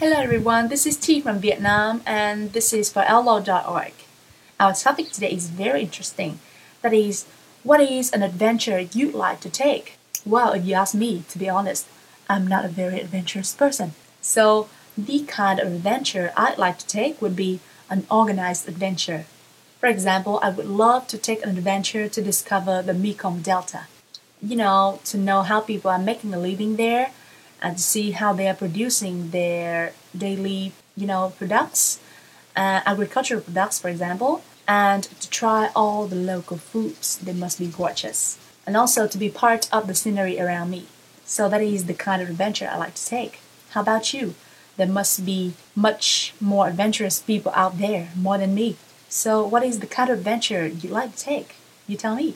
Hello everyone, this is Tea from Vietnam and this is for outlaw.org. Our topic today is very interesting. That is, what is an adventure you'd like to take? Well, if you ask me, to be honest, I'm not a very adventurous person. So, the kind of adventure I'd like to take would be an organized adventure. For example, I would love to take an adventure to discover the Mekong Delta. You know, to know how people are making a living there and to see how they are producing their daily, you know, products, uh, agricultural products, for example, and to try all the local foods. They must be gorgeous. And also to be part of the scenery around me. So that is the kind of adventure I like to take. How about you? There must be much more adventurous people out there, more than me. So what is the kind of adventure you like to take? You tell me.